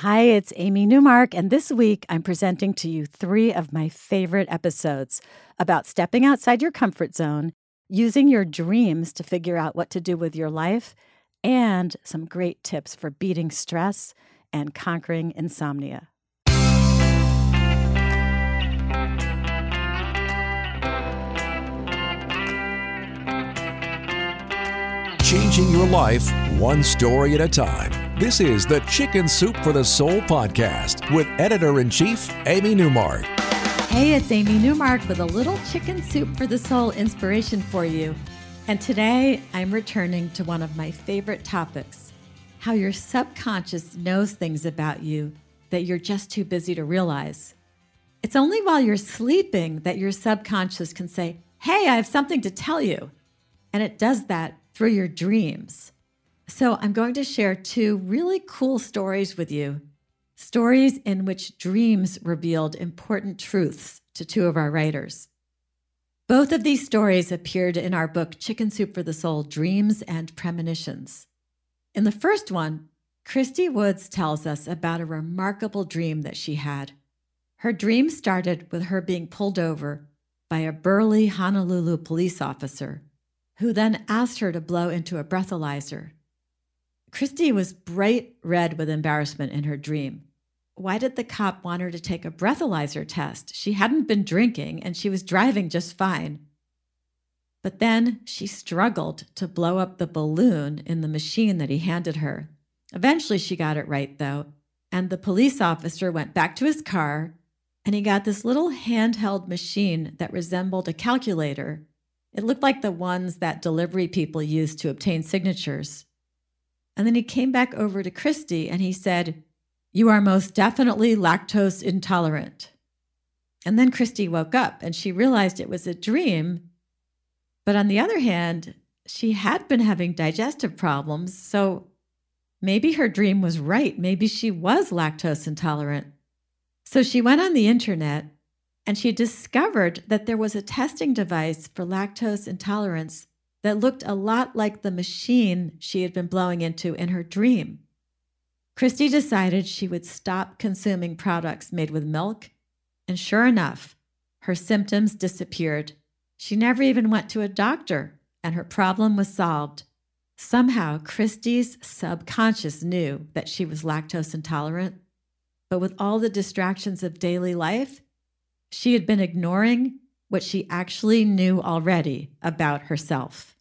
Hi, it's Amy Newmark, and this week I'm presenting to you three of my favorite episodes about stepping outside your comfort zone, using your dreams to figure out what to do with your life, and some great tips for beating stress and conquering insomnia. Changing your life one story at a time. This is the Chicken Soup for the Soul podcast with editor in chief, Amy Newmark. Hey, it's Amy Newmark with a little Chicken Soup for the Soul inspiration for you. And today I'm returning to one of my favorite topics how your subconscious knows things about you that you're just too busy to realize. It's only while you're sleeping that your subconscious can say, Hey, I have something to tell you. And it does that through your dreams. So, I'm going to share two really cool stories with you stories in which dreams revealed important truths to two of our writers. Both of these stories appeared in our book, Chicken Soup for the Soul Dreams and Premonitions. In the first one, Christy Woods tells us about a remarkable dream that she had. Her dream started with her being pulled over by a burly Honolulu police officer who then asked her to blow into a breathalyzer. Christy was bright red with embarrassment in her dream. Why did the cop want her to take a breathalyzer test? She hadn't been drinking and she was driving just fine. But then she struggled to blow up the balloon in the machine that he handed her. Eventually, she got it right, though, and the police officer went back to his car and he got this little handheld machine that resembled a calculator it looked like the ones that delivery people use to obtain signatures. And then he came back over to Christy and he said, You are most definitely lactose intolerant. And then Christy woke up and she realized it was a dream. But on the other hand, she had been having digestive problems. So maybe her dream was right. Maybe she was lactose intolerant. So she went on the internet and she discovered that there was a testing device for lactose intolerance that looked a lot like the machine she had been blowing into in her dream. Christy decided she would stop consuming products made with milk, and sure enough, her symptoms disappeared. She never even went to a doctor, and her problem was solved. Somehow, Christy's subconscious knew that she was lactose intolerant, but with all the distractions of daily life, she had been ignoring what she actually knew already about herself.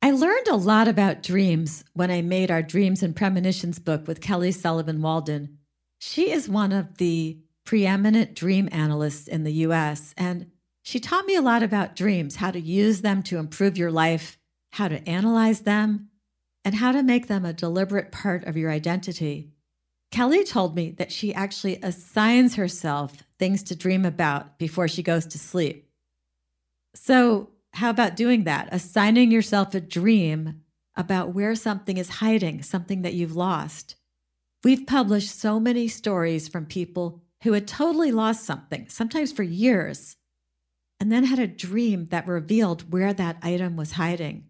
I learned a lot about dreams when I made our Dreams and Premonitions book with Kelly Sullivan Walden. She is one of the preeminent dream analysts in the US, and she taught me a lot about dreams, how to use them to improve your life how to analyze them, and how to make them a deliberate part of your identity. Kelly told me that she actually assigns herself things to dream about before she goes to sleep. So, how about doing that? Assigning yourself a dream about where something is hiding, something that you've lost. We've published so many stories from people who had totally lost something, sometimes for years, and then had a dream that revealed where that item was hiding.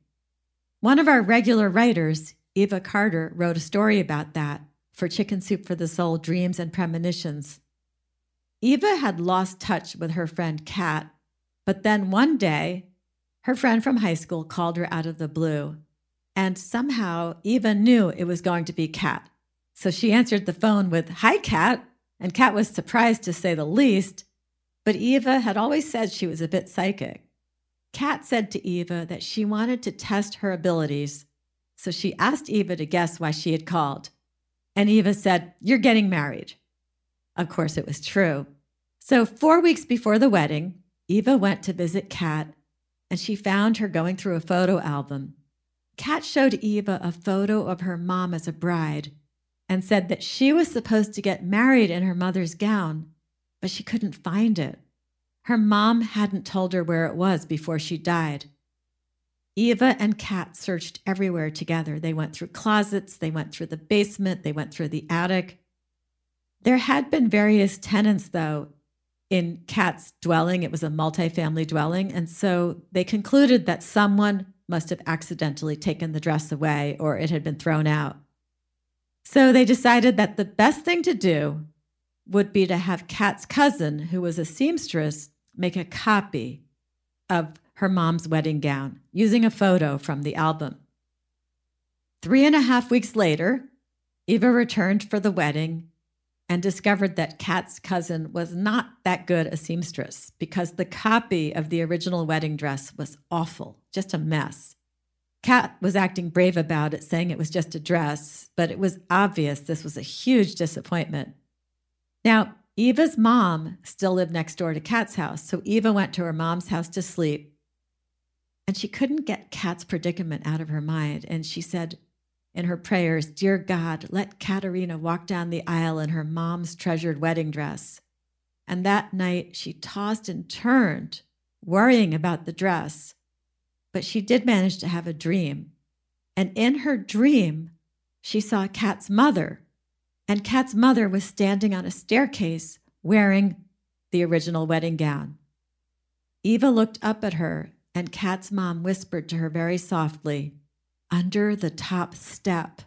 One of our regular writers, Eva Carter, wrote a story about that for Chicken Soup for the Soul Dreams and Premonitions. Eva had lost touch with her friend Kat, but then one day, her friend from high school called her out of the blue. And somehow Eva knew it was going to be Kat. So she answered the phone with, Hi, Kat. And Kat was surprised to say the least, but Eva had always said she was a bit psychic. Kat said to Eva that she wanted to test her abilities, so she asked Eva to guess why she had called. And Eva said, You're getting married. Of course, it was true. So, four weeks before the wedding, Eva went to visit Kat, and she found her going through a photo album. Kat showed Eva a photo of her mom as a bride and said that she was supposed to get married in her mother's gown, but she couldn't find it. Her mom hadn't told her where it was before she died. Eva and Kat searched everywhere together. They went through closets, they went through the basement, they went through the attic. There had been various tenants, though, in Kat's dwelling. It was a multifamily dwelling. And so they concluded that someone must have accidentally taken the dress away or it had been thrown out. So they decided that the best thing to do would be to have Kat's cousin, who was a seamstress, make a copy of her mom's wedding gown using a photo from the album. Three and a half weeks later, Eva returned for the wedding and discovered that Kat's cousin was not that good a seamstress because the copy of the original wedding dress was awful, just a mess. Kat was acting brave about it, saying it was just a dress, but it was obvious this was a huge disappointment. Now, Eva's mom still lived next door to Kat's house, so Eva went to her mom's house to sleep. And she couldn't get Kat's predicament out of her mind. And she said in her prayers, Dear God, let Katerina walk down the aisle in her mom's treasured wedding dress. And that night she tossed and turned, worrying about the dress. But she did manage to have a dream. And in her dream, she saw Kat's mother and Kat's mother was standing on a staircase wearing the original wedding gown. Eva looked up at her, and Kat's mom whispered to her very softly, Under the top step.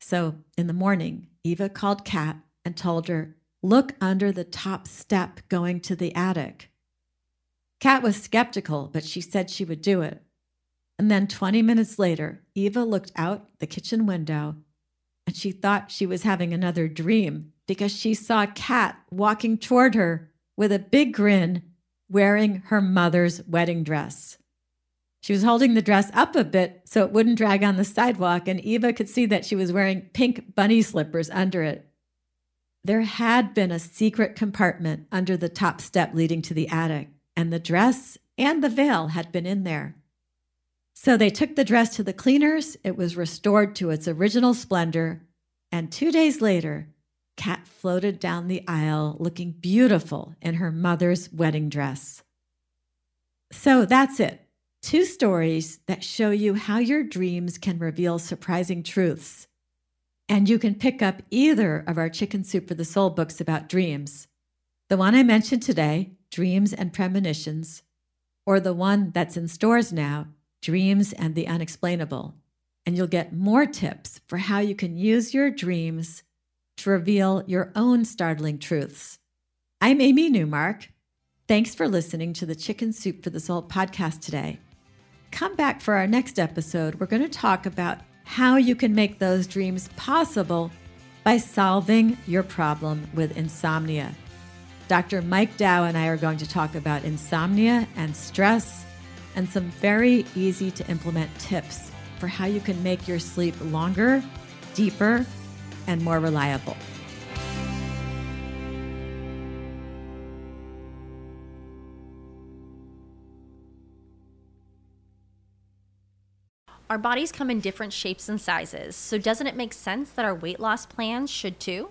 So in the morning, Eva called Kat and told her, Look under the top step going to the attic. Kat was skeptical, but she said she would do it. And then 20 minutes later, Eva looked out the kitchen window and she thought she was having another dream because she saw Kat walking toward her with a big grin, wearing her mother's wedding dress. She was holding the dress up a bit so it wouldn't drag on the sidewalk, and Eva could see that she was wearing pink bunny slippers under it. There had been a secret compartment under the top step leading to the attic, and the dress and the veil had been in there. So they took the dress to the cleaners. It was restored to its original splendor. And two days later, Kat floated down the aisle looking beautiful in her mother's wedding dress. So that's it. Two stories that show you how your dreams can reveal surprising truths. And you can pick up either of our Chicken Soup for the Soul books about dreams. The one I mentioned today, Dreams and Premonitions, or the one that's in stores now, Dreams and the Unexplainable. And you'll get more tips for how you can use your dreams to reveal your own startling truths. I'm Amy Newmark. Thanks for listening to the Chicken Soup for the Soul podcast today. Come back for our next episode. We're going to talk about how you can make those dreams possible by solving your problem with insomnia. Dr. Mike Dow and I are going to talk about insomnia and stress and some very easy to implement tips for how you can make your sleep longer, deeper, and more reliable. Our bodies come in different shapes and sizes, so doesn't it make sense that our weight loss plans should too?